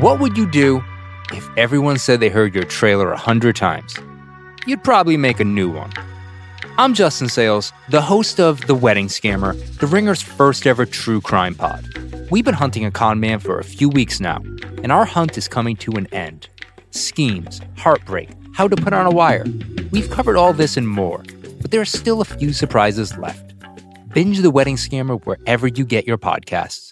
What would you do if everyone said they heard your trailer a hundred times? You'd probably make a new one. I'm Justin Sayles, the host of The Wedding Scammer, The Ringer's first ever true crime pod. We've been hunting a con man for a few weeks now, and our hunt is coming to an end. Schemes, heartbreak, how to put on a wire. We've covered all this and more, but there are still a few surprises left. Binge The Wedding Scammer wherever you get your podcasts.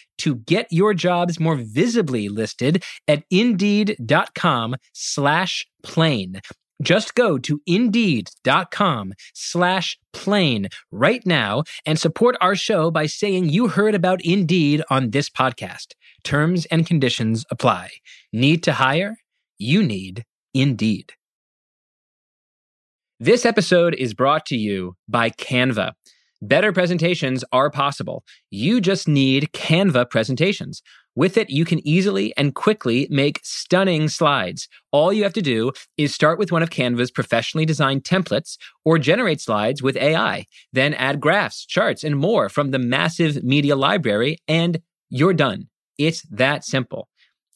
to get your jobs more visibly listed at indeed.com slash plain. Just go to indeed.com slash plain right now and support our show by saying you heard about Indeed on this podcast. Terms and conditions apply. Need to hire? You need Indeed. This episode is brought to you by Canva. Better presentations are possible. You just need Canva presentations. With it, you can easily and quickly make stunning slides. All you have to do is start with one of Canva's professionally designed templates or generate slides with AI. Then add graphs, charts, and more from the massive media library, and you're done. It's that simple.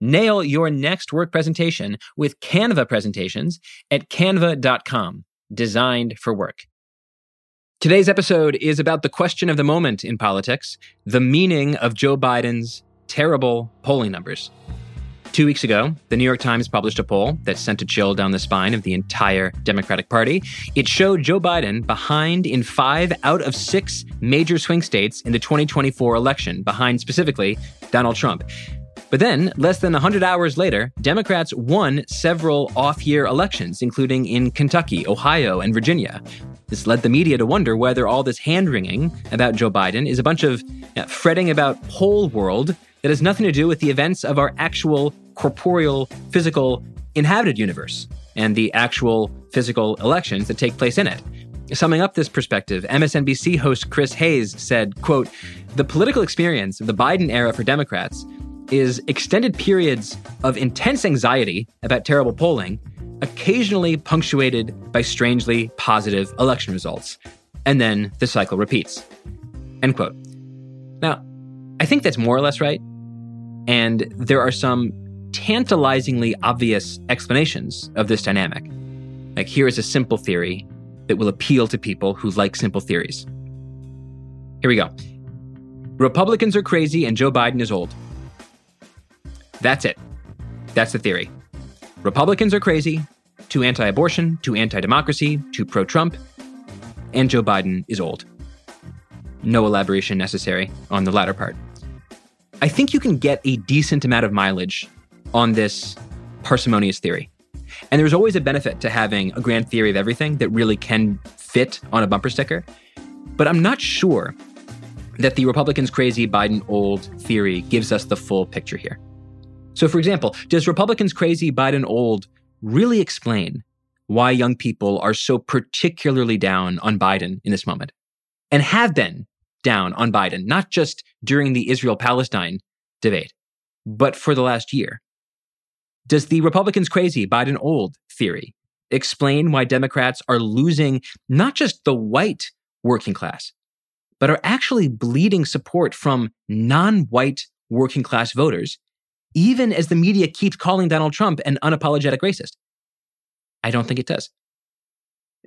Nail your next work presentation with Canva presentations at canva.com, designed for work. Today's episode is about the question of the moment in politics the meaning of Joe Biden's terrible polling numbers. Two weeks ago, the New York Times published a poll that sent a chill down the spine of the entire Democratic Party. It showed Joe Biden behind in five out of six major swing states in the 2024 election, behind specifically Donald Trump. But then, less than 100 hours later, Democrats won several off year elections, including in Kentucky, Ohio, and Virginia. This led the media to wonder whether all this hand wringing about Joe Biden is a bunch of fretting about poll world that has nothing to do with the events of our actual corporeal, physical, inhabited universe and the actual physical elections that take place in it. Summing up this perspective, MSNBC host Chris Hayes said, quote, "The political experience of the Biden era for Democrats is extended periods of intense anxiety about terrible polling, occasionally punctuated by strangely positive election results. And then the cycle repeats. End quote. Now, I think that's more or less right. And there are some tantalizingly obvious explanations of this dynamic. Like, here is a simple theory that will appeal to people who like simple theories. Here we go. Republicans are crazy and Joe Biden is old. That's it. That's the theory. Republicans are crazy, too anti abortion, too anti democracy, too pro Trump, and Joe Biden is old. No elaboration necessary on the latter part. I think you can get a decent amount of mileage on this parsimonious theory. And there's always a benefit to having a grand theory of everything that really can fit on a bumper sticker. But I'm not sure that the Republicans crazy, Biden old theory gives us the full picture here. So, for example, does Republicans crazy, Biden old really explain why young people are so particularly down on Biden in this moment and have been down on Biden, not just during the Israel Palestine debate, but for the last year? Does the Republicans crazy, Biden old theory explain why Democrats are losing not just the white working class, but are actually bleeding support from non white working class voters even as the media keeps calling Donald Trump an unapologetic racist? I don't think it does.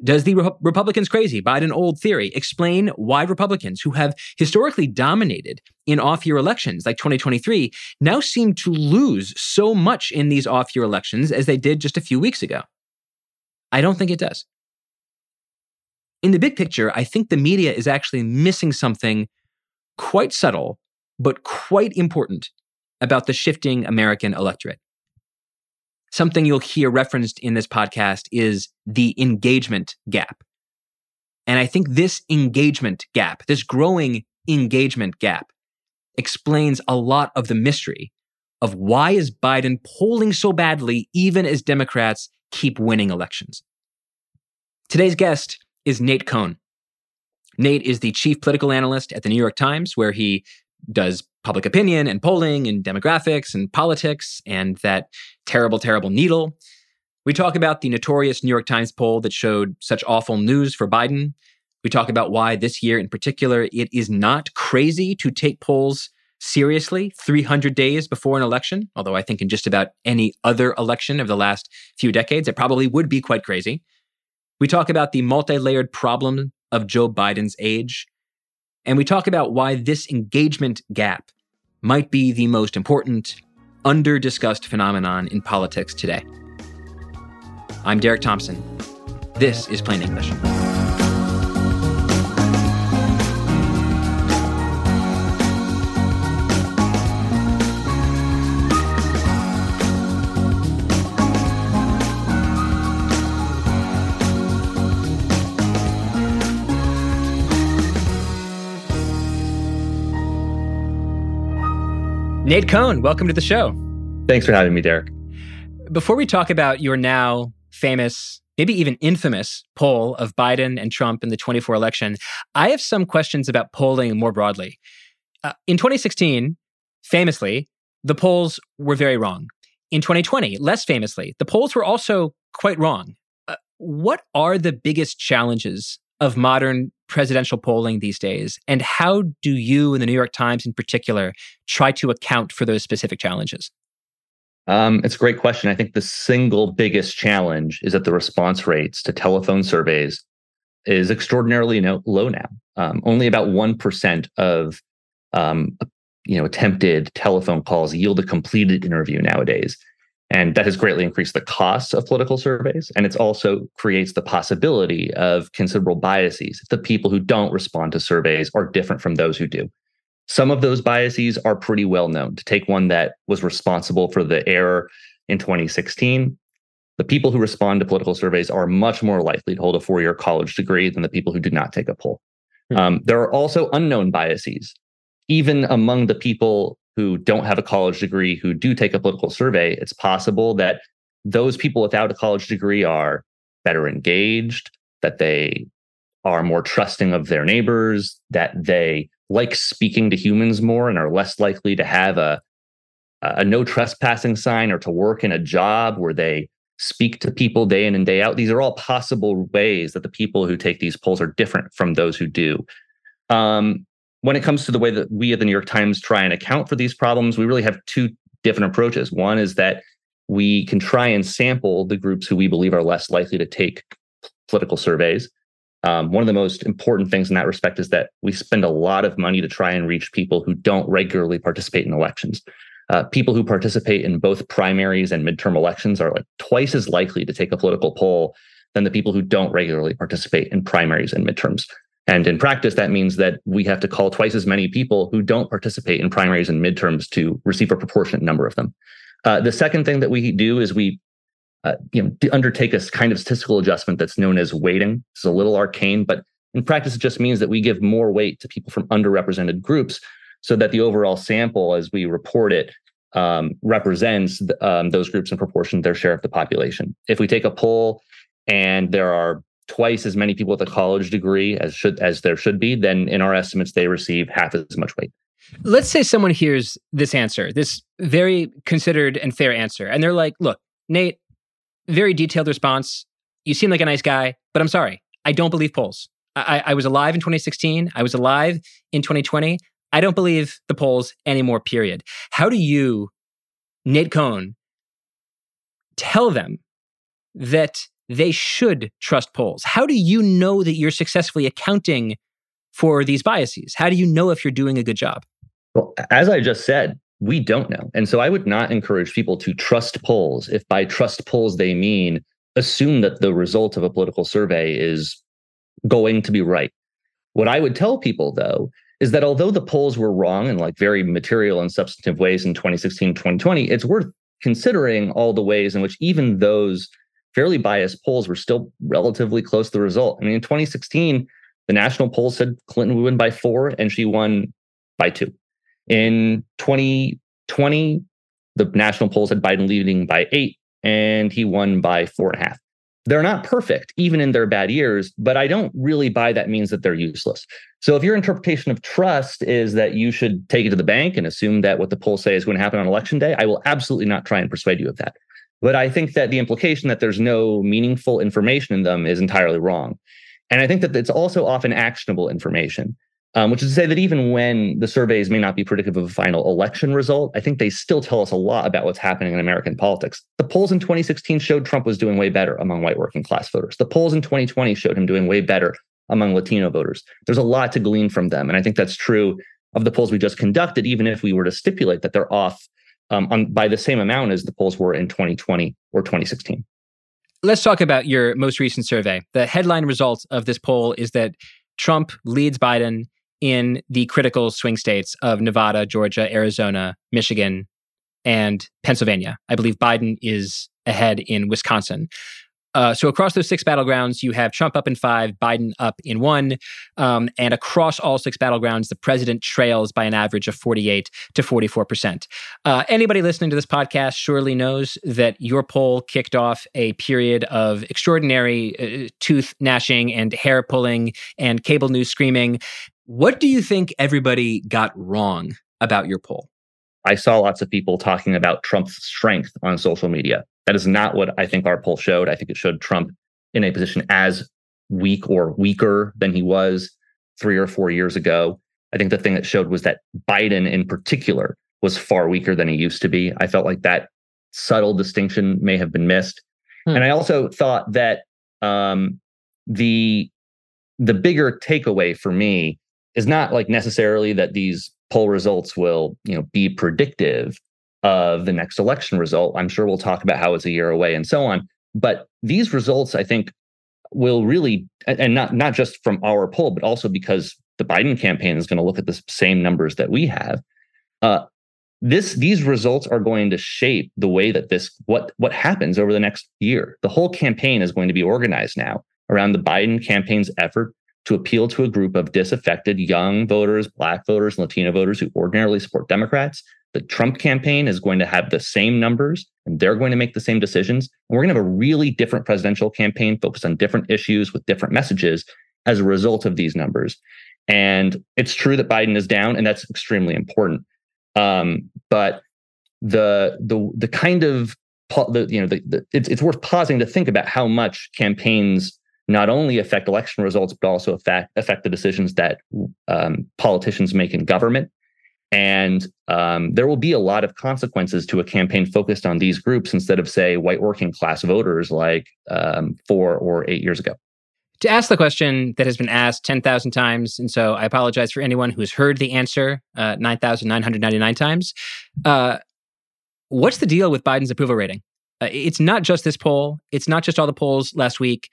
Does the Re- Republicans crazy, Biden old theory explain why Republicans who have historically dominated in off year elections like 2023 now seem to lose so much in these off year elections as they did just a few weeks ago? I don't think it does. in the big picture, I think the media is actually missing something quite subtle, but quite important about the shifting American electorate. Something you'll hear referenced in this podcast is the engagement gap. And I think this engagement gap, this growing engagement gap, explains a lot of the mystery of why is Biden polling so badly even as Democrats keep winning elections. Today's guest is Nate Cohn. Nate is the chief political analyst at the New York Times, where he does public opinion and polling and demographics and politics and that terrible, terrible needle. We talk about the notorious New York Times poll that showed such awful news for Biden. We talk about why this year in particular, it is not crazy to take polls seriously 300 days before an election. Although I think in just about any other election of the last few decades, it probably would be quite crazy. We talk about the multi layered problem of Joe Biden's age. And we talk about why this engagement gap might be the most important, under discussed phenomenon in politics today. I'm Derek Thompson. This is Plain English. Nate Cohn, welcome to the show. Thanks for having me, Derek. Before we talk about your now famous, maybe even infamous poll of Biden and Trump in the 24 election, I have some questions about polling more broadly. Uh, in 2016, famously, the polls were very wrong. In 2020, less famously, the polls were also quite wrong. Uh, what are the biggest challenges of modern presidential polling these days? And how do you and the New York Times in particular try to account for those specific challenges? Um, it's a great question. I think the single biggest challenge is that the response rates to telephone surveys is extraordinarily low now. Um, only about one percent of um, you know attempted telephone calls yield a completed interview nowadays. And that has greatly increased the costs of political surveys. And it also creates the possibility of considerable biases if the people who don't respond to surveys are different from those who do. Some of those biases are pretty well known. To take one that was responsible for the error in 2016, the people who respond to political surveys are much more likely to hold a four year college degree than the people who do not take a poll. Mm-hmm. Um, there are also unknown biases, even among the people who don't have a college degree who do take a political survey, it's possible that those people without a college degree are better engaged, that they are more trusting of their neighbors, that they like speaking to humans more and are less likely to have a a no trespassing sign or to work in a job where they speak to people day in and day out. These are all possible ways that the people who take these polls are different from those who do. Um, when it comes to the way that we at the New York Times try and account for these problems, we really have two different approaches. One is that we can try and sample the groups who we believe are less likely to take political surveys. Um, one of the most important things in that respect is that we spend a lot of money to try and reach people who don't regularly participate in elections. Uh, people who participate in both primaries and midterm elections are like twice as likely to take a political poll than the people who don't regularly participate in primaries and midterms. And in practice, that means that we have to call twice as many people who don't participate in primaries and midterms to receive a proportionate number of them. Uh, the second thing that we do is we uh, you know, undertake a kind of statistical adjustment that's known as weighting. It's a little arcane, but in practice, it just means that we give more weight to people from underrepresented groups so that the overall sample, as we report it, um, represents um, those groups in proportion to their share of the population. If we take a poll and there are twice as many people with a college degree as should as there should be, then in our estimates they receive half as much weight. Let's say someone hears this answer, this very considered and fair answer, and they're like, "Look, Nate, very detailed response. You seem like a nice guy, but I'm sorry, I don't believe polls. I, I was alive in 2016. I was alive in 2020. I don't believe the polls anymore. Period. How do you, Nate Cohn, tell them that they should trust polls. How do you know that you're successfully accounting for these biases? How do you know if you're doing a good job? Well, as I just said, we don't know. And so I would not encourage people to trust polls if by trust polls they mean assume that the result of a political survey is going to be right. What I would tell people though is that although the polls were wrong in like very material and substantive ways in 2016, 2020, it's worth considering all the ways in which even those fairly biased polls were still relatively close to the result. I mean, in 2016, the national polls said Clinton would win by four, and she won by two. In 2020, the national polls had Biden leading by eight, and he won by four and a half. They're not perfect, even in their bad years, but I don't really buy that means that they're useless. So if your interpretation of trust is that you should take it to the bank and assume that what the polls say is going to happen on election day, I will absolutely not try and persuade you of that. But I think that the implication that there's no meaningful information in them is entirely wrong. And I think that it's also often actionable information um, which is to say that even when the surveys may not be predictive of a final election result, I think they still tell us a lot about what's happening in American politics. The polls in 2016 showed Trump was doing way better among white working class voters. The polls in 2020 showed him doing way better among Latino voters. There's a lot to glean from them. And I think that's true of the polls we just conducted, even if we were to stipulate that they're off um, on, by the same amount as the polls were in 2020 or 2016. Let's talk about your most recent survey. The headline result of this poll is that Trump leads Biden in the critical swing states of Nevada, Georgia, Arizona, Michigan, and Pennsylvania. I believe Biden is ahead in Wisconsin. Uh, so across those six battlegrounds, you have Trump up in five, Biden up in one, um, and across all six battlegrounds, the president trails by an average of 48 to 44 percent. Uh, anybody listening to this podcast surely knows that your poll kicked off a period of extraordinary uh, tooth gnashing and hair pulling and cable news screaming. What do you think everybody got wrong about your poll? I saw lots of people talking about Trump's strength on social media. That is not what I think our poll showed. I think it showed Trump in a position as weak or weaker than he was three or four years ago. I think the thing that showed was that Biden in particular was far weaker than he used to be. I felt like that subtle distinction may have been missed. Hmm. And I also thought that um, the the bigger takeaway for me is not like necessarily that these poll results will, you know, be predictive of the next election result. I'm sure we'll talk about how it's a year away and so on. But these results, I think, will really, and not not just from our poll, but also because the Biden campaign is going to look at the same numbers that we have. Uh, this these results are going to shape the way that this what what happens over the next year. The whole campaign is going to be organized now around the Biden campaign's effort to appeal to a group of disaffected young voters, Black voters, Latino voters who ordinarily support Democrats. The Trump campaign is going to have the same numbers and they're going to make the same decisions. And we're going to have a really different presidential campaign focused on different issues with different messages as a result of these numbers. And it's true that Biden is down, and that's extremely important. Um, but the the the kind of the you know the, the, it's it's worth pausing to think about how much campaigns not only affect election results, but also affect affect the decisions that um, politicians make in government. And um, there will be a lot of consequences to a campaign focused on these groups instead of, say, white working class voters like um, four or eight years ago. To ask the question that has been asked 10,000 times, and so I apologize for anyone who's heard the answer uh, 9,999 times. Uh, what's the deal with Biden's approval rating? Uh, it's not just this poll, it's not just all the polls last week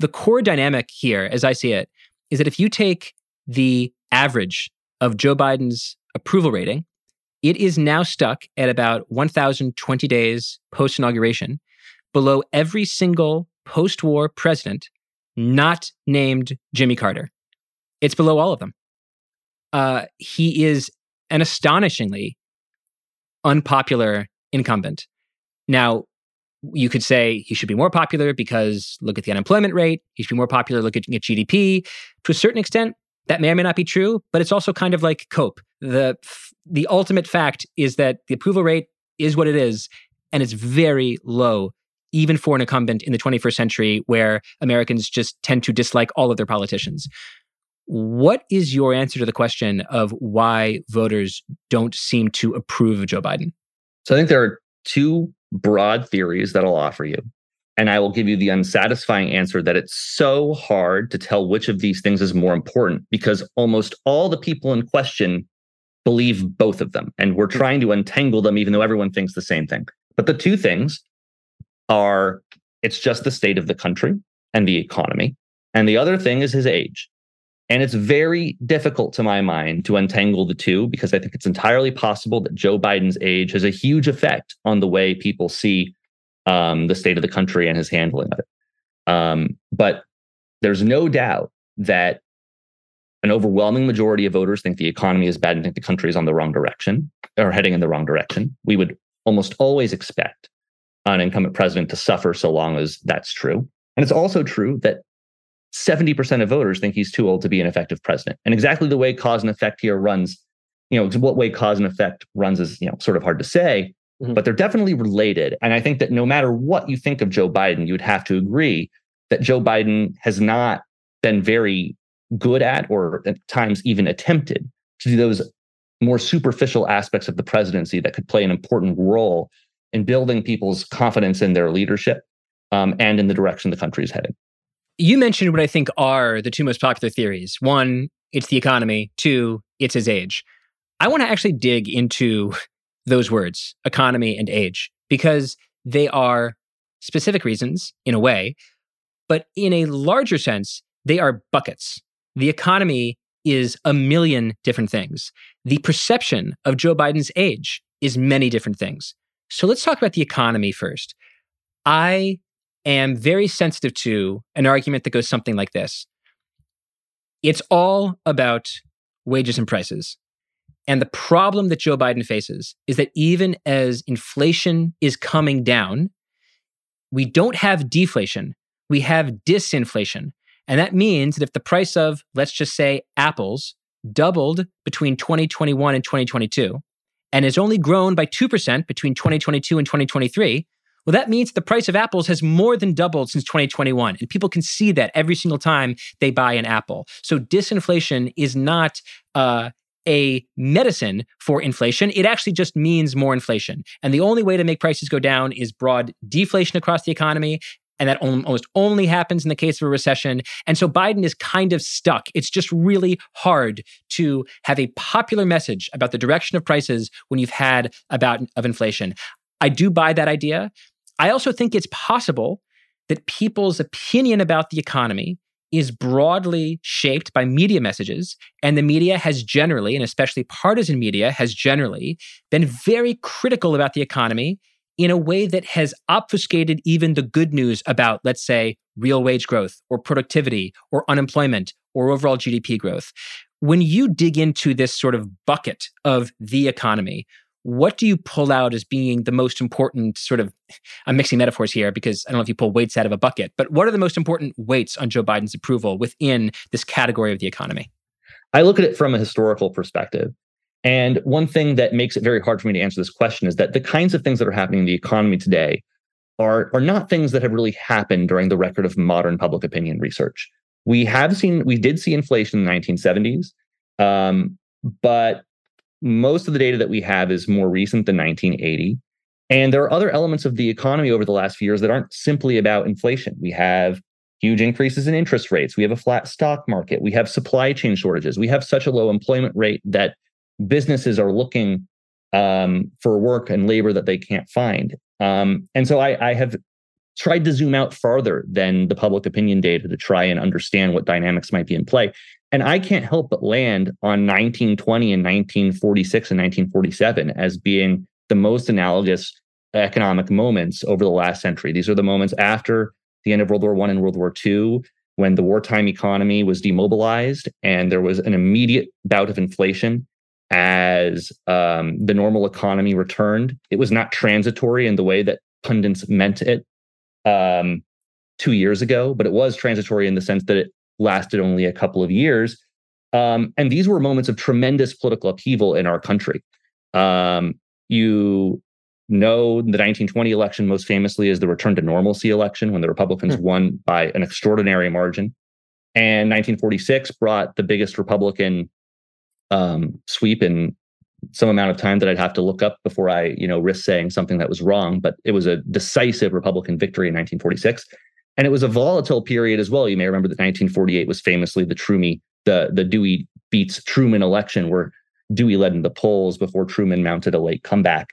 the core dynamic here, as I see it, is that if you take the average of Joe Biden's approval rating, it is now stuck at about 1,020 days post inauguration, below every single post war president not named Jimmy Carter. It's below all of them. Uh, he is an astonishingly unpopular incumbent. Now, you could say he should be more popular because look at the unemployment rate. He should be more popular looking at GDP. To a certain extent, that may or may not be true, but it's also kind of like cope. The the ultimate fact is that the approval rate is what it is, and it's very low, even for an incumbent in the 21st century, where Americans just tend to dislike all of their politicians. What is your answer to the question of why voters don't seem to approve of Joe Biden? So I think there are two broad theories that I'll offer you. And I will give you the unsatisfying answer that it's so hard to tell which of these things is more important because almost all the people in question believe both of them. And we're trying to untangle them, even though everyone thinks the same thing. But the two things are it's just the state of the country and the economy. And the other thing is his age. And it's very difficult to my mind to untangle the two because I think it's entirely possible that Joe Biden's age has a huge effect on the way people see um, the state of the country and his handling of it. Um, but there's no doubt that an overwhelming majority of voters think the economy is bad and think the country is on the wrong direction or heading in the wrong direction. We would almost always expect an incumbent president to suffer so long as that's true. And it's also true that 70% of voters think he's too old to be an effective president. And exactly the way cause and effect here runs, you know, what way cause and effect runs is, you know, sort of hard to say, mm-hmm. but they're definitely related. And I think that no matter what you think of Joe Biden, you would have to agree that Joe Biden has not been very good at or at times even attempted to do those more superficial aspects of the presidency that could play an important role in building people's confidence in their leadership um, and in the direction the country is heading. You mentioned what I think are the two most popular theories. One, it's the economy. Two, it's his age. I want to actually dig into those words, economy and age, because they are specific reasons in a way, but in a larger sense, they are buckets. The economy is a million different things. The perception of Joe Biden's age is many different things. So let's talk about the economy first. I am very sensitive to an argument that goes something like this it's all about wages and prices. And the problem that Joe Biden faces is that even as inflation is coming down, we don't have deflation, we have disinflation. And that means that if the price of, let's just say, apples doubled between 2021 and 2022 and has only grown by 2% between 2022 and 2023, well, that means the price of apples has more than doubled since 2021. And people can see that every single time they buy an apple. So disinflation is not uh, a medicine for inflation. It actually just means more inflation. And the only way to make prices go down is broad deflation across the economy. And that almost only happens in the case of a recession. And so Biden is kind of stuck. It's just really hard to have a popular message about the direction of prices when you've had about of inflation. I do buy that idea. I also think it's possible that people's opinion about the economy is broadly shaped by media messages. And the media has generally, and especially partisan media, has generally been very critical about the economy in a way that has obfuscated even the good news about, let's say, real wage growth or productivity or unemployment or overall GDP growth. When you dig into this sort of bucket of the economy, what do you pull out as being the most important sort of i'm mixing metaphors here because i don't know if you pull weights out of a bucket but what are the most important weights on joe biden's approval within this category of the economy i look at it from a historical perspective and one thing that makes it very hard for me to answer this question is that the kinds of things that are happening in the economy today are, are not things that have really happened during the record of modern public opinion research we have seen we did see inflation in the 1970s um, but most of the data that we have is more recent than 1980. And there are other elements of the economy over the last few years that aren't simply about inflation. We have huge increases in interest rates. We have a flat stock market. We have supply chain shortages. We have such a low employment rate that businesses are looking um, for work and labor that they can't find. Um, and so I, I have tried to zoom out farther than the public opinion data to try and understand what dynamics might be in play. And I can't help but land on 1920 and 1946 and 1947 as being the most analogous economic moments over the last century. These are the moments after the end of World War One and World War II, when the wartime economy was demobilized and there was an immediate bout of inflation as um, the normal economy returned. It was not transitory in the way that pundits meant it um, two years ago, but it was transitory in the sense that it lasted only a couple of years. Um, and these were moments of tremendous political upheaval in our country. Um, you know, the 1920 election most famously is the return to normalcy election when the Republicans mm. won by an extraordinary margin. And 1946 brought the biggest Republican um, sweep in some amount of time that I'd have to look up before I, you know, risk saying something that was wrong. But it was a decisive Republican victory in 1946. And it was a volatile period as well. You may remember that 1948 was famously the Truman, the, the Dewey beats Truman election, where Dewey led in the polls before Truman mounted a late comeback.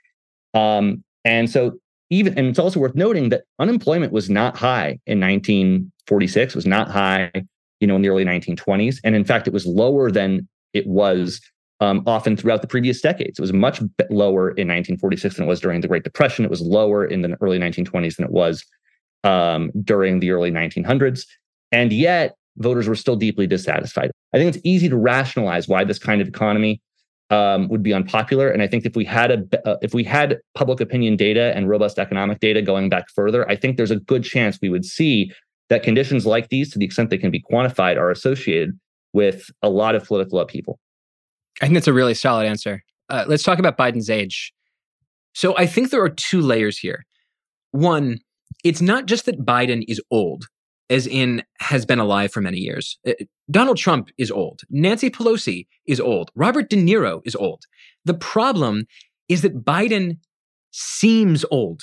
Um, and so, even, and it's also worth noting that unemployment was not high in 1946, was not high, you know, in the early 1920s. And in fact, it was lower than it was um, often throughout the previous decades. It was much lower in 1946 than it was during the Great Depression. It was lower in the early 1920s than it was um, during the early 1900s. And yet, voters were still deeply dissatisfied. I think it's easy to rationalize why this kind of economy um, would be unpopular. And I think if we had a uh, if we had public opinion data and robust economic data going back further, I think there's a good chance we would see that conditions like these, to the extent they can be quantified, are associated with a lot of political upheaval. I think that's a really solid answer. Uh, let's talk about Biden's age. So I think there are two layers here. One, it's not just that Biden is old, as in has been alive for many years. Uh, Donald Trump is old. Nancy Pelosi is old. Robert De Niro is old. The problem is that Biden seems old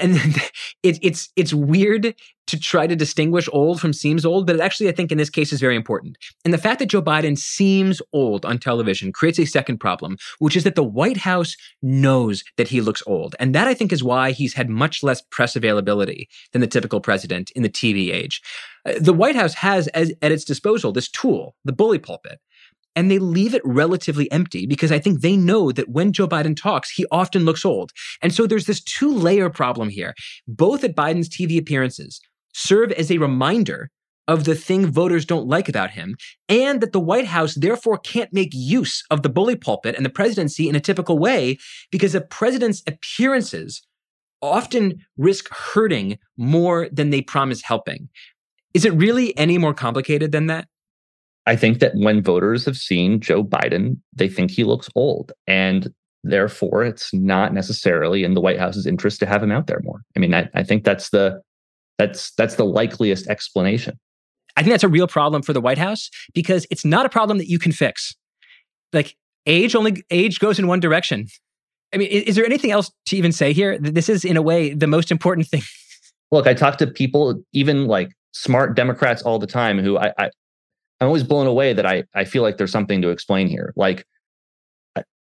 and it, it's it's weird to try to distinguish old from seems old, but it actually I think in this case is very important. And the fact that Joe Biden seems old on television creates a second problem, which is that the White House knows that he looks old, and that I think is why he's had much less press availability than the typical president in the TV age. Uh, the White House has as, at its disposal this tool, the bully pulpit, and they leave it relatively empty because I think they know that when Joe Biden talks, he often looks old. And so there's this two layer problem here. Both at Biden's TV appearances serve as a reminder of the thing voters don't like about him, and that the White House therefore can't make use of the bully pulpit and the presidency in a typical way because the president's appearances often risk hurting more than they promise helping. Is it really any more complicated than that? I think that when voters have seen Joe Biden, they think he looks old. And therefore, it's not necessarily in the White House's interest to have him out there more. I mean, I, I think that's the that's that's the likeliest explanation. I think that's a real problem for the White House because it's not a problem that you can fix. Like age only age goes in one direction. I mean, is, is there anything else to even say here? This is in a way the most important thing. Look, I talk to people, even like smart Democrats all the time who I, I I'm always blown away that I I feel like there's something to explain here. Like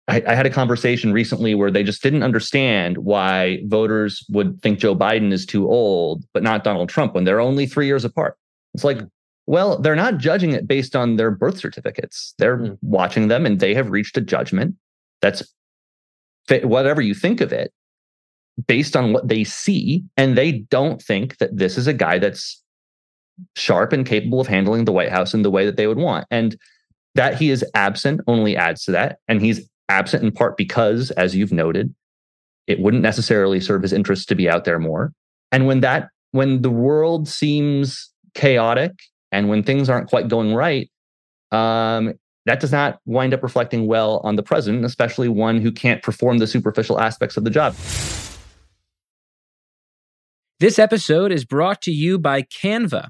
I, I, had a conversation recently where they just didn't understand why voters would think Joe Biden is too old, but not Donald Trump when they're only three years apart. It's like, well, they're not judging it based on their birth certificates. They're mm. watching them and they have reached a judgment that's whatever you think of it based on what they see. And they don't think that this is a guy that's sharp and capable of handling the White House in the way that they would want. And that he is absent only adds to that. And he's absent in part because, as you've noted, it wouldn't necessarily serve his interests to be out there more. And when that, when the world seems chaotic and when things aren't quite going right, um, that does not wind up reflecting well on the president, especially one who can't perform the superficial aspects of the job. This episode is brought to you by Canva.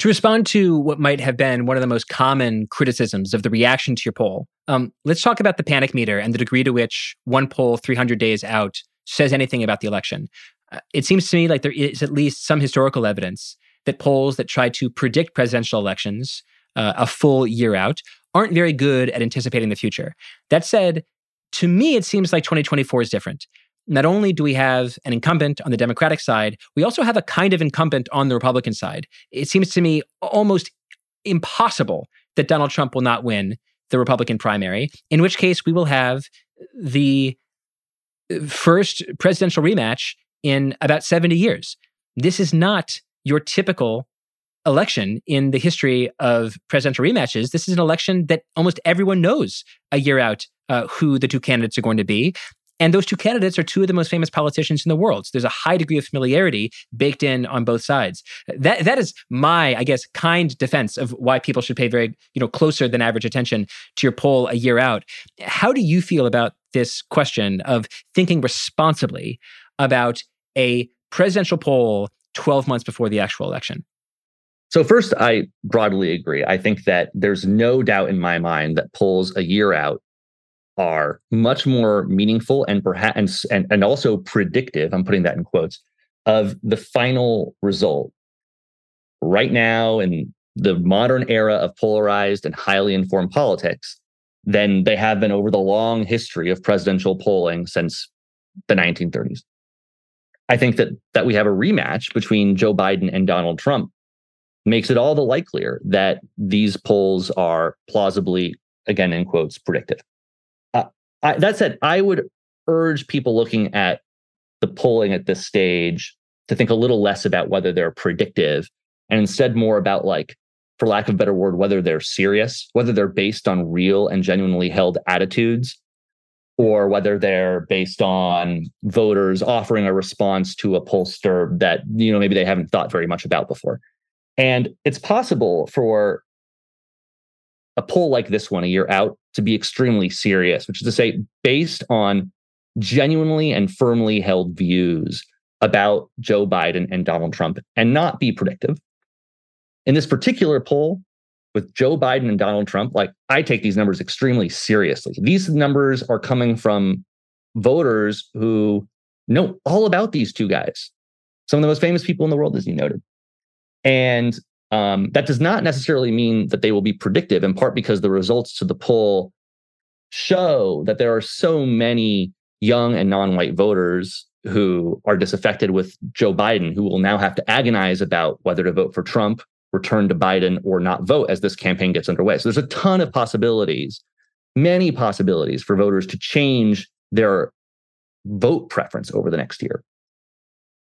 To respond to what might have been one of the most common criticisms of the reaction to your poll, um, let's talk about the panic meter and the degree to which one poll 300 days out says anything about the election. Uh, it seems to me like there is at least some historical evidence that polls that try to predict presidential elections uh, a full year out aren't very good at anticipating the future. That said, to me, it seems like 2024 is different. Not only do we have an incumbent on the Democratic side, we also have a kind of incumbent on the Republican side. It seems to me almost impossible that Donald Trump will not win the Republican primary, in which case we will have the first presidential rematch in about 70 years. This is not your typical election in the history of presidential rematches. This is an election that almost everyone knows a year out uh, who the two candidates are going to be. And those two candidates are two of the most famous politicians in the world. So there's a high degree of familiarity baked in on both sides. That that is my, I guess, kind defense of why people should pay very, you know, closer than average attention to your poll a year out. How do you feel about this question of thinking responsibly about a presidential poll 12 months before the actual election? So, first, I broadly agree. I think that there's no doubt in my mind that polls a year out are much more meaningful and perhaps and, and also predictive. I'm putting that in quotes of the final result. Right now, in the modern era of polarized and highly informed politics, than they have been over the long history of presidential polling since the 1930s. I think that that we have a rematch between Joe Biden and Donald Trump makes it all the likelier that these polls are plausibly, again in quotes, predictive. I, that said, I would urge people looking at the polling at this stage to think a little less about whether they're predictive and instead more about like for lack of a better word, whether they're serious, whether they're based on real and genuinely held attitudes, or whether they're based on voters offering a response to a pollster that you know maybe they haven't thought very much about before. And it's possible for a poll like this one a year out to be extremely serious, which is to say, based on genuinely and firmly held views about Joe Biden and Donald Trump and not be predictive. In this particular poll with Joe Biden and Donald Trump, like I take these numbers extremely seriously. These numbers are coming from voters who know all about these two guys, some of the most famous people in the world, as you noted. And um, that does not necessarily mean that they will be predictive, in part because the results to the poll show that there are so many young and non white voters who are disaffected with Joe Biden, who will now have to agonize about whether to vote for Trump return to Biden or not vote as this campaign gets underway. So there's a ton of possibilities, many possibilities for voters to change their vote preference over the next year.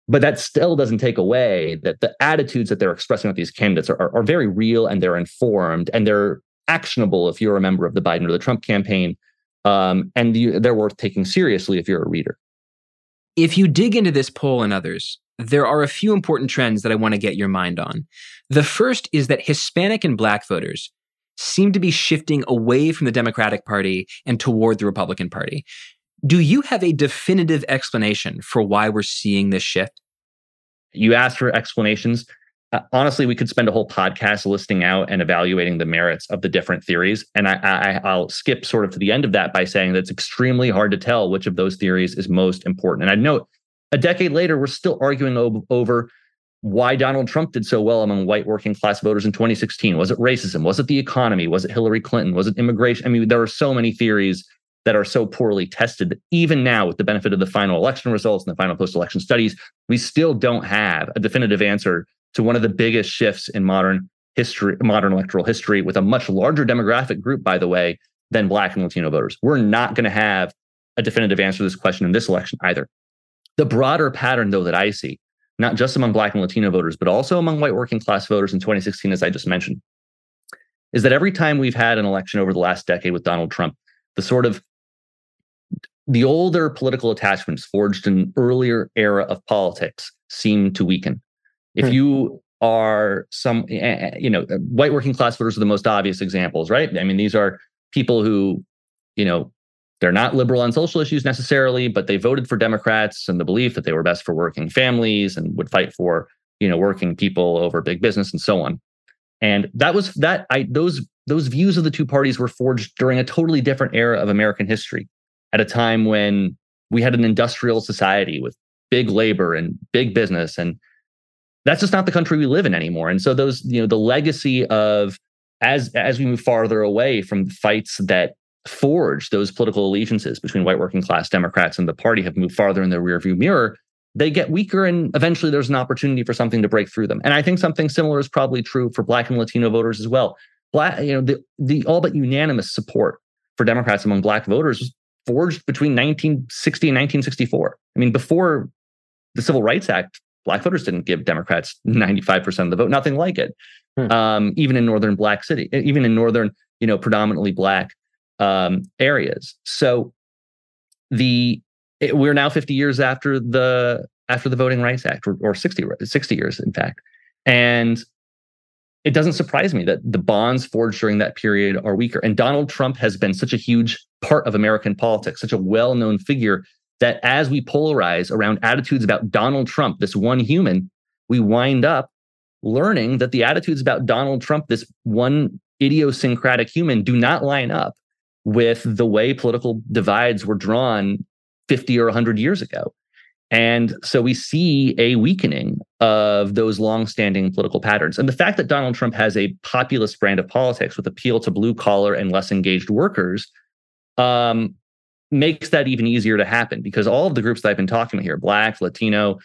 But that still doesn't take away that the attitudes that they're expressing with these candidates are, are, are very real and they're informed and they're actionable if you're a member of the Biden or the Trump campaign. Um, and you, they're worth taking seriously if you're a reader. If you dig into this poll and others, there are a few important trends that I want to get your mind on. The first is that Hispanic and Black voters seem to be shifting away from the Democratic Party and toward the Republican Party. Do you have a definitive explanation for why we're seeing this shift? You asked for explanations. Uh, honestly, we could spend a whole podcast listing out and evaluating the merits of the different theories. And I, I, will skip sort of to the end of that by saying that it's extremely hard to tell which of those theories is most important. And I'd note a decade later, we're still arguing over why Donald Trump did so well among white working class voters in 2016. Was it racism? Was it the economy? Was it Hillary Clinton? Was it immigration? I mean, there are so many theories that are so poorly tested that even now, with the benefit of the final election results and the final post election studies, we still don't have a definitive answer to one of the biggest shifts in modern history, modern electoral history, with a much larger demographic group, by the way, than Black and Latino voters. We're not going to have a definitive answer to this question in this election either. The broader pattern, though, that I see, not just among Black and Latino voters, but also among white working class voters in 2016, as I just mentioned, is that every time we've had an election over the last decade with Donald Trump, the sort of the older political attachments forged in an earlier era of politics seem to weaken. If hmm. you are some, eh, eh, eh, you know, white working class voters are the most obvious examples, right? I mean, these are people who, you know, they're not liberal on social issues necessarily, but they voted for Democrats and the belief that they were best for working families and would fight for, you know, working people over big business and so on. And that was that I those those views of the two parties were forged during a totally different era of American history at a time when we had an industrial society with big labor and big business and that's just not the country we live in anymore. And so those you know the legacy of as as we move farther away from the fights that forged those political allegiances between white working class democrats and the party have moved farther in the rearview mirror they get weaker and eventually there's an opportunity for something to break through them. And i think something similar is probably true for black and latino voters as well. Black you know the, the all but unanimous support for democrats among black voters forged between 1960 and 1964 i mean before the civil rights act black voters didn't give democrats 95% of the vote nothing like it. Hmm. um, even in northern black city even in northern you know predominantly black um, areas. So the it, we're now 50 years after the after the voting rights act or, or 60 60 years in fact. And it doesn't surprise me that the bonds forged during that period are weaker. And Donald Trump has been such a huge part of American politics, such a well known figure that as we polarize around attitudes about Donald Trump, this one human, we wind up learning that the attitudes about Donald Trump, this one idiosyncratic human, do not line up with the way political divides were drawn 50 or 100 years ago. And so we see a weakening of those long-standing political patterns. And the fact that Donald Trump has a populist brand of politics with appeal to blue collar and less engaged workers um, makes that even easier to happen because all of the groups that I've been talking about here, Black, Latino,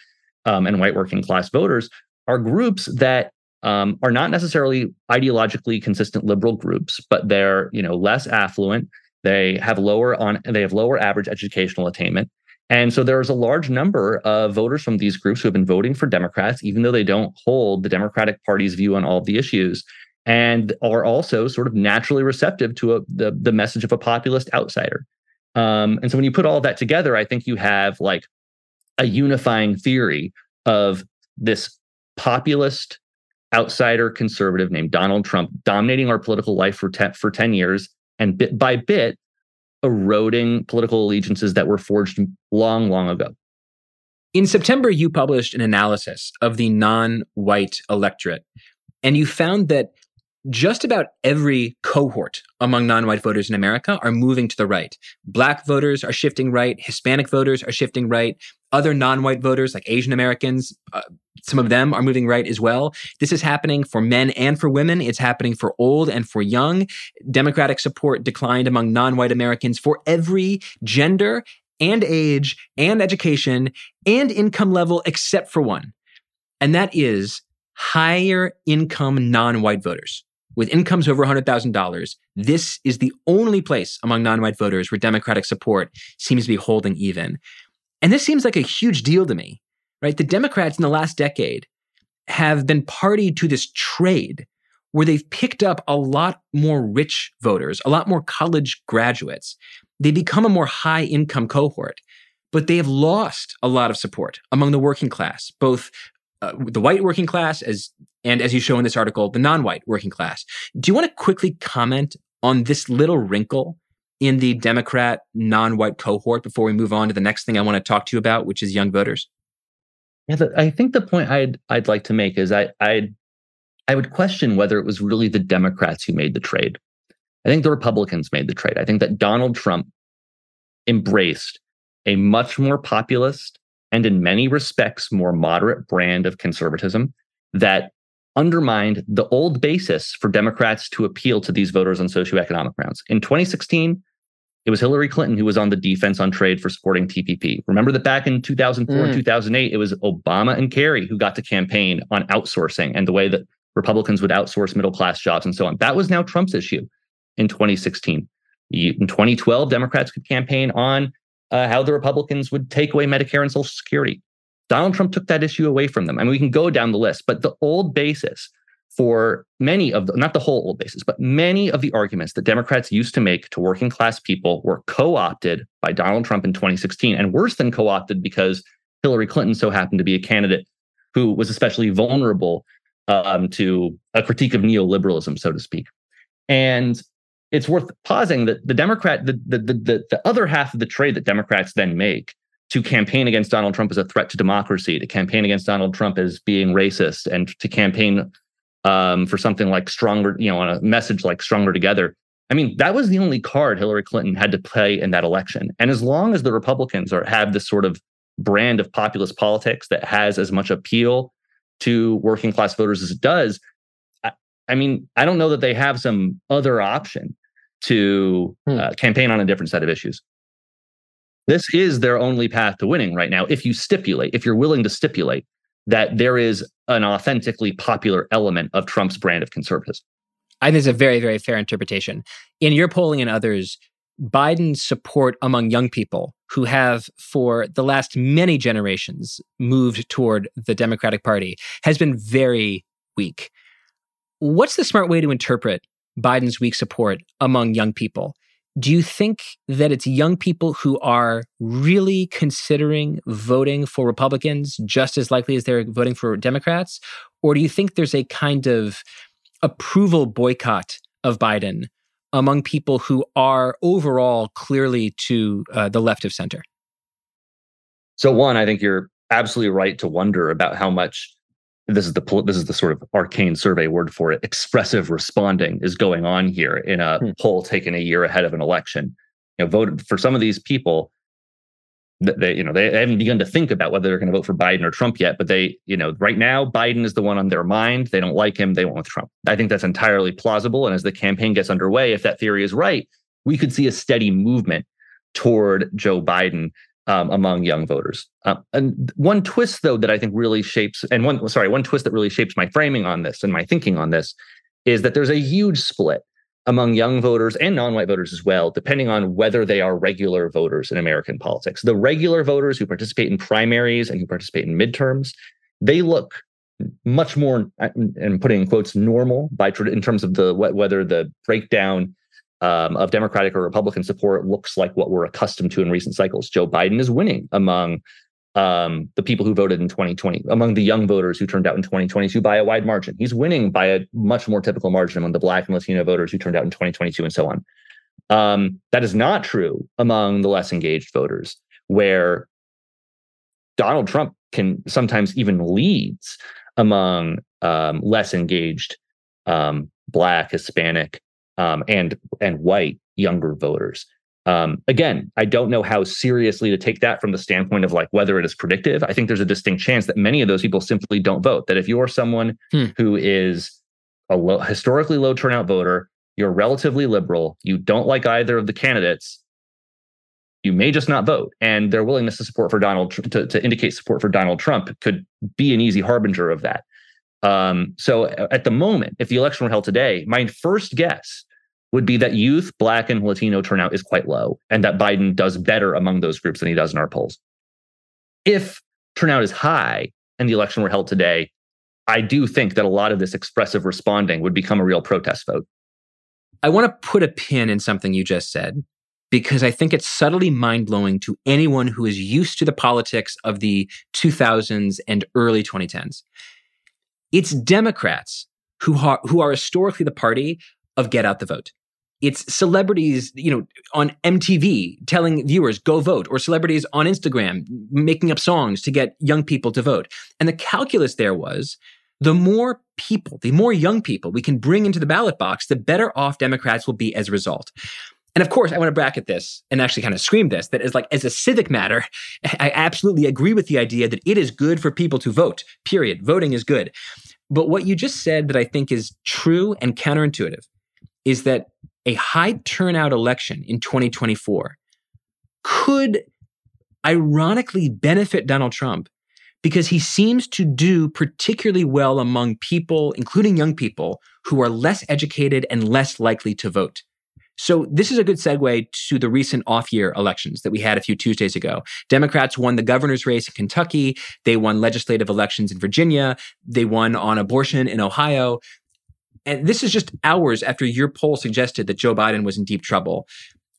um, and white working class voters, are groups that um, are not necessarily ideologically consistent liberal groups, but they're you know less affluent. They have lower on they have lower average educational attainment. And so there's a large number of voters from these groups who have been voting for Democrats, even though they don't hold the Democratic Party's view on all of the issues, and are also sort of naturally receptive to a, the, the message of a populist outsider. Um, and so when you put all that together, I think you have like a unifying theory of this populist outsider conservative named Donald Trump dominating our political life for, te- for 10 years and bit by bit eroding political allegiances that were forged long, long ago. In September, you published an analysis of the non white electorate, and you found that just about every cohort among non white voters in America are moving to the right. Black voters are shifting right, Hispanic voters are shifting right, other non white voters like Asian Americans, uh, some of them are moving right as well. This is happening for men and for women. It's happening for old and for young. Democratic support declined among non white Americans for every gender and age and education and income level except for one. And that is higher income non white voters. With incomes over $100,000, this is the only place among non white voters where Democratic support seems to be holding even. And this seems like a huge deal to me right? The Democrats in the last decade have been party to this trade where they've picked up a lot more rich voters, a lot more college graduates. They become a more high income cohort, but they have lost a lot of support among the working class, both uh, the white working class as and as you show in this article, the non-white working class. Do you want to quickly comment on this little wrinkle in the Democrat non-white cohort before we move on to the next thing I want to talk to you about, which is young voters? Yeah, the, I think the point I'd I'd like to make is I I I would question whether it was really the Democrats who made the trade. I think the Republicans made the trade. I think that Donald Trump embraced a much more populist and in many respects more moderate brand of conservatism that undermined the old basis for Democrats to appeal to these voters on socioeconomic grounds. In 2016, it was Hillary Clinton who was on the defense on trade for supporting TPP. Remember that back in 2004 mm. and 2008, it was Obama and Kerry who got to campaign on outsourcing and the way that Republicans would outsource middle class jobs and so on. That was now Trump's issue in 2016. In 2012, Democrats could campaign on uh, how the Republicans would take away Medicare and Social Security. Donald Trump took that issue away from them. I mean, we can go down the list, but the old basis for many of the, not the whole old basis, but many of the arguments that Democrats used to make to working class people were co opted by Donald Trump in 2016. And worse than co opted because Hillary Clinton so happened to be a candidate who was especially vulnerable um, to a critique of neoliberalism, so to speak. And it's worth pausing that the Democrat, the, the, the, the other half of the trade that Democrats then make to campaign against Donald Trump as a threat to democracy, to campaign against Donald Trump as being racist, and to campaign um, for something like stronger, you know, on a message like stronger together. I mean, that was the only card Hillary Clinton had to play in that election. And as long as the Republicans are have this sort of brand of populist politics that has as much appeal to working class voters as it does, I, I mean, I don't know that they have some other option to hmm. uh, campaign on a different set of issues. This is their only path to winning right now. If you stipulate, if you're willing to stipulate that there is an authentically popular element of Trump's brand of conservatism. I think it's a very, very fair interpretation. In your polling and others, Biden's support among young people who have, for the last many generations, moved toward the Democratic Party has been very weak. What's the smart way to interpret Biden's weak support among young people? Do you think that it's young people who are really considering voting for Republicans just as likely as they're voting for Democrats? Or do you think there's a kind of approval boycott of Biden among people who are overall clearly to uh, the left of center? So, one, I think you're absolutely right to wonder about how much this is the this is the sort of arcane survey word for it expressive responding is going on here in a hmm. poll taken a year ahead of an election. You know voted for some of these people they you know they haven't begun to think about whether they're going to vote for Biden or Trump yet but they you know right now Biden is the one on their mind. They don't like him. They want with Trump. I think that's entirely plausible and as the campaign gets underway if that theory is right we could see a steady movement toward Joe Biden um, among young voters. Uh, and one twist, though, that I think really shapes, and one sorry, one twist that really shapes my framing on this and my thinking on this, is that there's a huge split among young voters and non-white voters as well, depending on whether they are regular voters in American politics. The regular voters who participate in primaries and who participate in midterms, they look much more, and putting in quotes, normal by in terms of the whether the breakdown um, of Democratic or Republican support looks like what we're accustomed to in recent cycles. Joe Biden is winning among um, the people who voted in 2020, among the young voters who turned out in 2022 by a wide margin. He's winning by a much more typical margin among the Black and Latino voters who turned out in 2022 and so on. Um, that is not true among the less engaged voters, where Donald Trump can sometimes even leads among um, less engaged um, Black, Hispanic, um, and and white younger voters. Um, again, I don't know how seriously to take that from the standpoint of like whether it is predictive. I think there's a distinct chance that many of those people simply don't vote. That if you're someone hmm. who is a low, historically low turnout voter, you're relatively liberal, you don't like either of the candidates, you may just not vote. And their willingness to support for Donald to, to indicate support for Donald Trump could be an easy harbinger of that. Um, so at the moment, if the election were held today, my first guess would be that youth, Black, and Latino turnout is quite low, and that Biden does better among those groups than he does in our polls. If turnout is high and the election were held today, I do think that a lot of this expressive responding would become a real protest vote. I want to put a pin in something you just said because I think it's subtly mind blowing to anyone who is used to the politics of the 2000s and early 2010s. It's Democrats who are, who are historically the party of get out the vote. It's celebrities, you know, on MTV telling viewers go vote, or celebrities on Instagram making up songs to get young people to vote. And the calculus there was the more people, the more young people we can bring into the ballot box, the better off Democrats will be as a result. And of course, I want to bracket this and actually kind of scream this that is like, as a civic matter, I absolutely agree with the idea that it is good for people to vote, period. Voting is good. But what you just said that I think is true and counterintuitive is that a high turnout election in 2024 could ironically benefit Donald Trump because he seems to do particularly well among people, including young people, who are less educated and less likely to vote. So this is a good segue to the recent off-year elections that we had a few Tuesdays ago. Democrats won the governor's race in Kentucky. They won legislative elections in Virginia. They won on abortion in Ohio. And this is just hours after your poll suggested that Joe Biden was in deep trouble.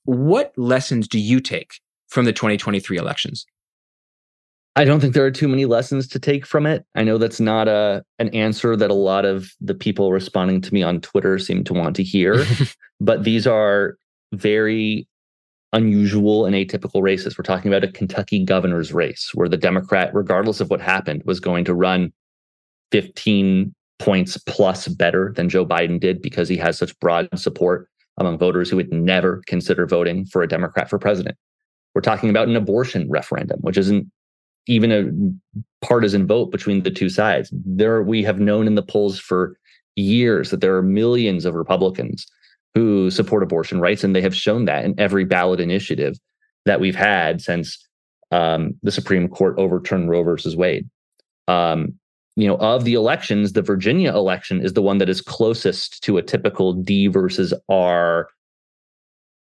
What lessons do you take from the 2023 elections? I don't think there are too many lessons to take from it. I know that's not a an answer that a lot of the people responding to me on Twitter seem to want to hear, but these are very unusual and atypical races. We're talking about a Kentucky governor's race where the Democrat, regardless of what happened, was going to run 15 points plus better than Joe Biden did because he has such broad support among voters who would never consider voting for a Democrat for president. We're talking about an abortion referendum, which isn't even a partisan vote between the two sides. There, we have known in the polls for years that there are millions of Republicans who support abortion rights, and they have shown that in every ballot initiative that we've had since um, the Supreme Court overturned Roe versus Wade. Um, you know, of the elections, the Virginia election is the one that is closest to a typical D versus R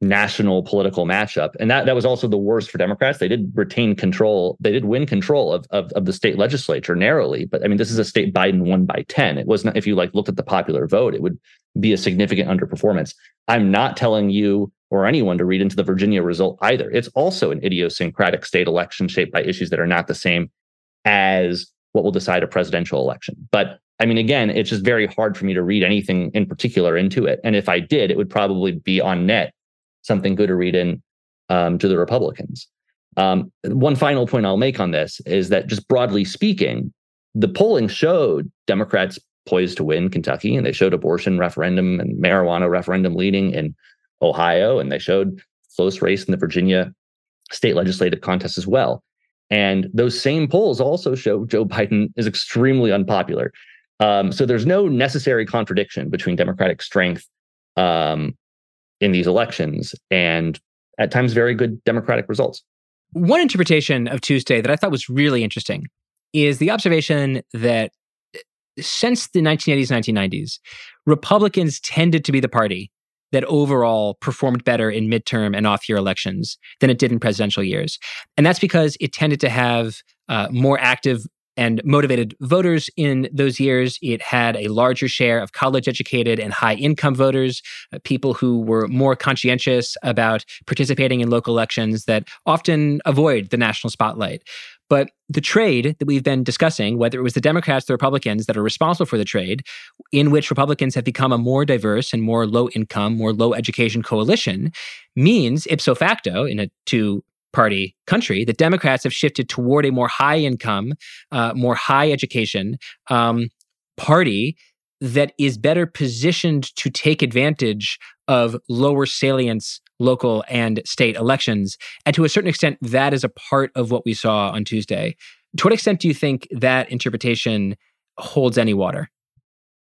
national political matchup. And that, that was also the worst for Democrats. They did retain control. They did win control of, of, of the state legislature narrowly. But I mean, this is a state Biden won by 10. It was not, if you like looked at the popular vote, it would be a significant underperformance. I'm not telling you or anyone to read into the Virginia result either. It's also an idiosyncratic state election shaped by issues that are not the same as what will decide a presidential election. But I mean, again, it's just very hard for me to read anything in particular into it. And if I did, it would probably be on net something good to read in um, to the Republicans. Um, one final point I'll make on this is that just broadly speaking, the polling showed Democrats poised to win Kentucky, and they showed abortion referendum and marijuana referendum leading in Ohio, and they showed close race in the Virginia state legislative contest as well. And those same polls also show Joe Biden is extremely unpopular. Um, so there's no necessary contradiction between Democratic strength um, in these elections and at times very good Democratic results. One interpretation of Tuesday that I thought was really interesting is the observation that uh, since the 1980s, 1990s, Republicans tended to be the party that overall performed better in midterm and off year elections than it did in presidential years. And that's because it tended to have uh, more active and motivated voters in those years. It had a larger share of college educated and high income voters, uh, people who were more conscientious about participating in local elections that often avoid the national spotlight. But the trade that we've been discussing, whether it was the Democrats, the Republicans that are responsible for the trade, in which Republicans have become a more diverse and more low income, more low education coalition, means ipso facto, in a two party country, the Democrats have shifted toward a more high income, uh, more high education um, party that is better positioned to take advantage of lower salience local and state elections. And to a certain extent, that is a part of what we saw on Tuesday. To what extent do you think that interpretation holds any water?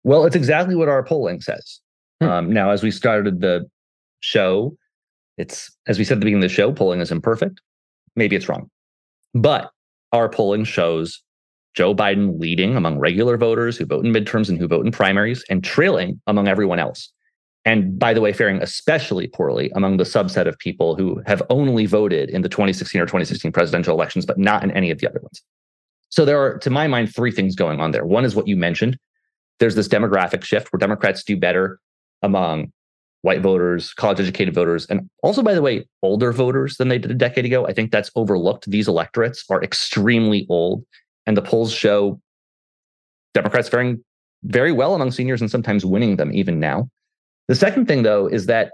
Well, it's exactly what our polling says. Hmm. Um, now, as we started the show, it's as we said at the beginning of the show, polling is imperfect. Maybe it's wrong. But our polling shows Joe Biden leading among regular voters who vote in midterms and who vote in primaries and trailing among everyone else. And by the way, faring especially poorly among the subset of people who have only voted in the 2016 or 2016 presidential elections, but not in any of the other ones. So there are, to my mind, three things going on there. One is what you mentioned. There's this demographic shift where Democrats do better among white voters, college educated voters, and also, by the way, older voters than they did a decade ago. I think that's overlooked. These electorates are extremely old, and the polls show Democrats faring very well among seniors and sometimes winning them even now. The second thing, though, is that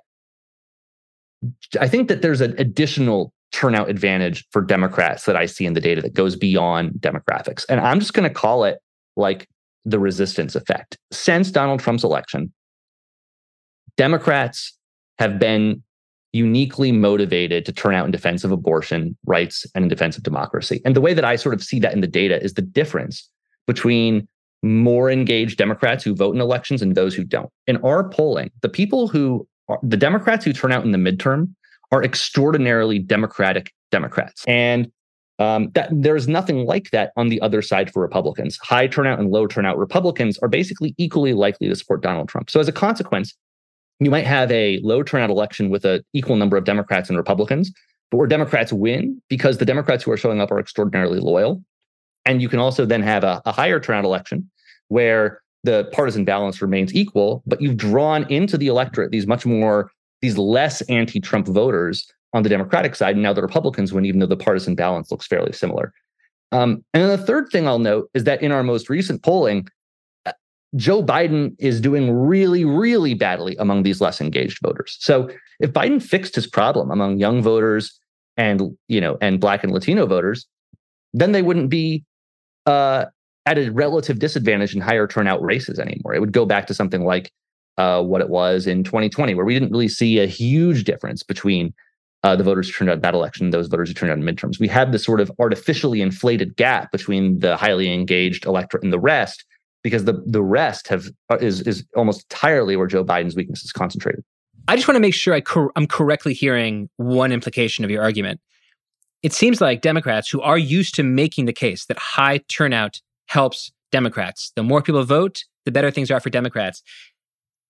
I think that there's an additional turnout advantage for Democrats that I see in the data that goes beyond demographics. And I'm just going to call it like the resistance effect. Since Donald Trump's election, Democrats have been uniquely motivated to turn out in defense of abortion rights and in defense of democracy. And the way that I sort of see that in the data is the difference between more engaged Democrats who vote in elections and those who don't. In our polling, the people who are, the Democrats who turn out in the midterm are extraordinarily democratic Democrats. And um, that there's nothing like that on the other side for Republicans. High turnout and low turnout Republicans are basically equally likely to support Donald Trump. So as a consequence, you might have a low turnout election with an equal number of Democrats and Republicans, but where Democrats win because the Democrats who are showing up are extraordinarily loyal. And you can also then have a, a higher turnout election where the partisan balance remains equal, but you've drawn into the electorate these much more, these less anti Trump voters on the Democratic side. And now the Republicans win, even though the partisan balance looks fairly similar. Um, and then the third thing I'll note is that in our most recent polling, Joe Biden is doing really, really badly among these less engaged voters. So if Biden fixed his problem among young voters and you know and Black and Latino voters, then they wouldn't be uh, at a relative disadvantage in higher turnout races anymore. It would go back to something like uh, what it was in 2020, where we didn't really see a huge difference between uh, the voters who turned out that election and those voters who turned out in midterms. We had this sort of artificially inflated gap between the highly engaged electorate and the rest, because the the rest have uh, is is almost entirely where Joe Biden's weakness is concentrated. I just want to make sure I cor- I'm correctly hearing one implication of your argument. It seems like Democrats who are used to making the case that high turnout helps Democrats. The more people vote, the better things are for Democrats.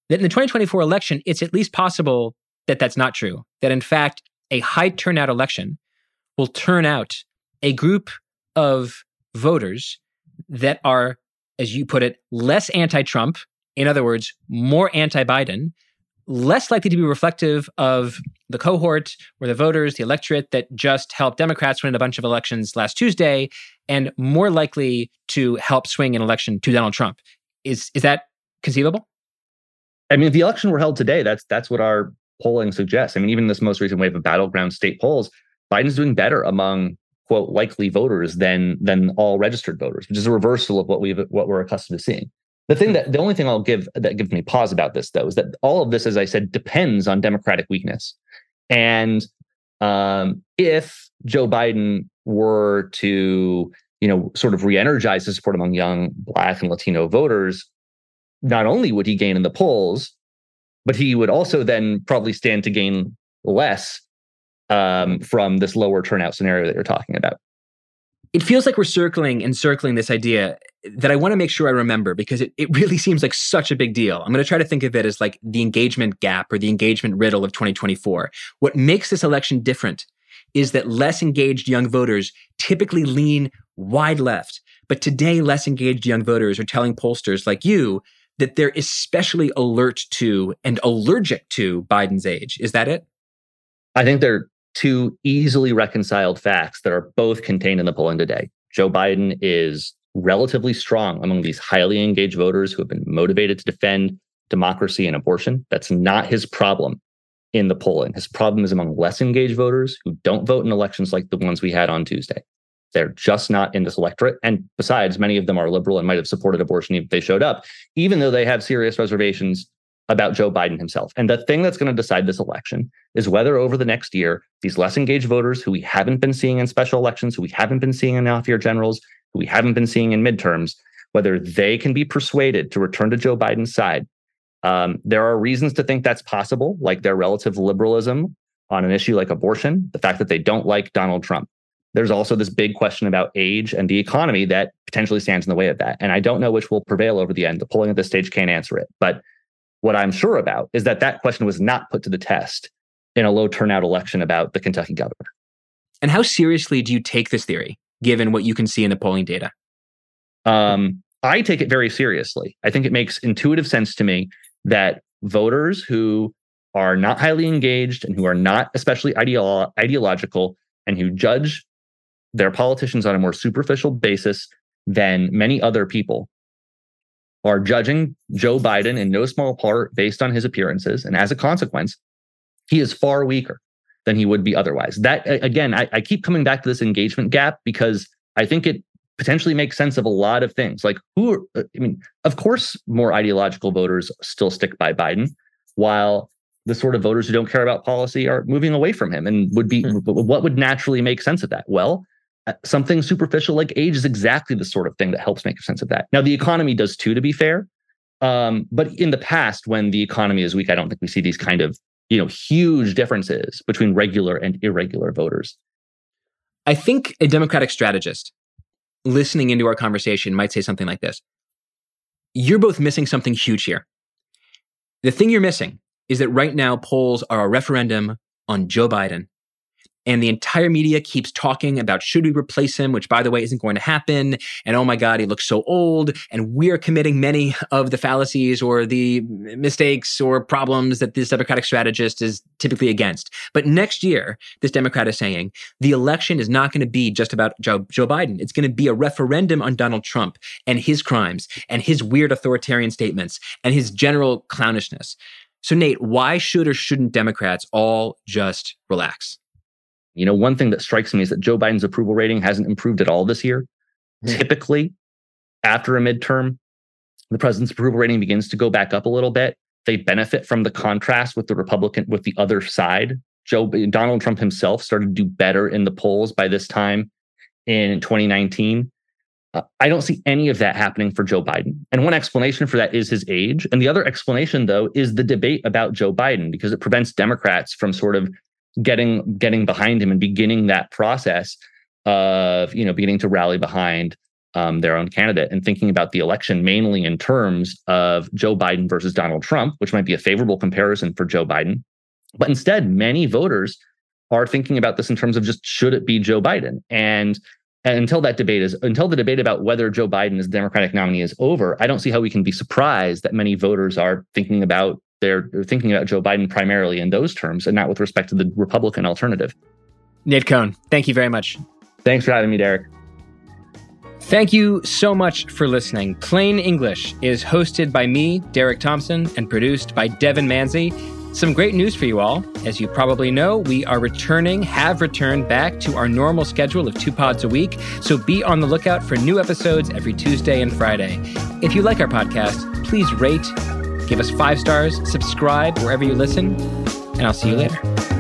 That in the 2024 election, it's at least possible that that's not true. That in fact, a high turnout election will turn out a group of voters that are, as you put it, less anti Trump, in other words, more anti Biden, less likely to be reflective of the cohort or the voters, the electorate that just helped Democrats win a bunch of elections last Tuesday, and more likely to help swing an election to Donald Trump. Is is that conceivable? I mean, if the election were held today, that's that's what our polling suggests. I mean, even this most recent wave of battleground state polls, Biden's doing better among quote likely voters than than all registered voters, which is a reversal of what we've what we're accustomed to seeing. The thing that the only thing I'll give that gives me pause about this though is that all of this, as I said, depends on Democratic weakness. And um, if Joe Biden were to, you know, sort of re-energize his support among young Black and Latino voters, not only would he gain in the polls, but he would also then probably stand to gain less um, from this lower turnout scenario that you're talking about it feels like we're circling and circling this idea that I want to make sure I remember because it, it really seems like such a big deal. I'm going to try to think of it as like the engagement gap or the engagement riddle of 2024. What makes this election different is that less engaged young voters typically lean wide left. But today, less engaged young voters are telling pollsters like you that they're especially alert to and allergic to Biden's age. Is that it? I think they're two easily reconciled facts that are both contained in the polling today. Joe Biden is relatively strong among these highly engaged voters who have been motivated to defend democracy and abortion. That's not his problem in the polling. His problem is among less engaged voters who don't vote in elections like the ones we had on Tuesday. They're just not in this electorate. And besides, many of them are liberal and might have supported abortion if they showed up, even though they have serious reservations about Joe Biden himself. And the thing that's going to decide this election is whether over the next year, these less engaged voters who we haven't been seeing in special elections, who we haven't been seeing in off year generals, who we haven't been seeing in midterms, whether they can be persuaded to return to Joe Biden's side. Um, there are reasons to think that's possible, like their relative liberalism on an issue like abortion, the fact that they don't like Donald Trump. There's also this big question about age and the economy that potentially stands in the way of that. And I don't know which will prevail over the end. The polling at this stage can't answer it. But what I'm sure about is that that question was not put to the test in a low turnout election about the Kentucky governor. And how seriously do you take this theory, given what you can see in the polling data? Um, I take it very seriously. I think it makes intuitive sense to me that voters who are not highly engaged and who are not especially ideolo- ideological and who judge their politicians on a more superficial basis than many other people are judging Joe Biden in no small part based on his appearances. And as a consequence, he is far weaker than he would be otherwise. That, again, I, I keep coming back to this engagement gap because I think it potentially makes sense of a lot of things. Like, who, are, uh, I mean, of course, more ideological voters still stick by Biden, while the sort of voters who don't care about policy are moving away from him and would be, mm-hmm. what would naturally make sense of that? Well, something superficial like age is exactly the sort of thing that helps make sense of that. Now, the economy does too, to be fair. Um, but in the past, when the economy is weak, I don't think we see these kind of you know huge differences between regular and irregular voters. I think a Democratic strategist listening into our conversation might say something like this: You're both missing something huge here. The thing you're missing is that right now polls are a referendum on Joe Biden And the entire media keeps talking about should we replace him, which by the way isn't going to happen. And oh my God, he looks so old. And we're committing many of the fallacies or the mistakes or problems that this Democratic strategist is typically against. But next year, this Democrat is saying the election is not going to be just about Joe, Joe Biden. It's going to be a referendum on Donald Trump and his crimes and his weird authoritarian statements and his general clownishness. So, Nate, why should or shouldn't Democrats all just relax? You know, one thing that strikes me is that Joe Biden's approval rating hasn't improved at all this year. Mm-hmm. Typically, after a midterm, the president's approval rating begins to go back up a little bit. They benefit from the contrast with the Republican, with the other side. Joe Donald Trump himself started to do better in the polls by this time in 2019. Uh, I don't see any of that happening for Joe Biden. And one explanation for that is his age. And the other explanation, though, is the debate about Joe Biden, because it prevents Democrats from sort of getting getting behind him and beginning that process of you know beginning to rally behind um, their own candidate and thinking about the election mainly in terms of Joe Biden versus Donald Trump, which might be a favorable comparison for Joe Biden. But instead, many voters are thinking about this in terms of just should it be Joe Biden? And and until that debate is until the debate about whether Joe Biden is the Democratic nominee is over, I don't see how we can be surprised that many voters are thinking about they're, they're thinking about Joe Biden primarily in those terms and not with respect to the Republican alternative. Nate Cohn, thank you very much. Thanks for having me, Derek. Thank you so much for listening. Plain English is hosted by me, Derek Thompson, and produced by Devon Manze. Some great news for you all. As you probably know, we are returning, have returned back to our normal schedule of two pods a week. So be on the lookout for new episodes every Tuesday and Friday. If you like our podcast, please rate, give us five stars, subscribe wherever you listen, and I'll see you later.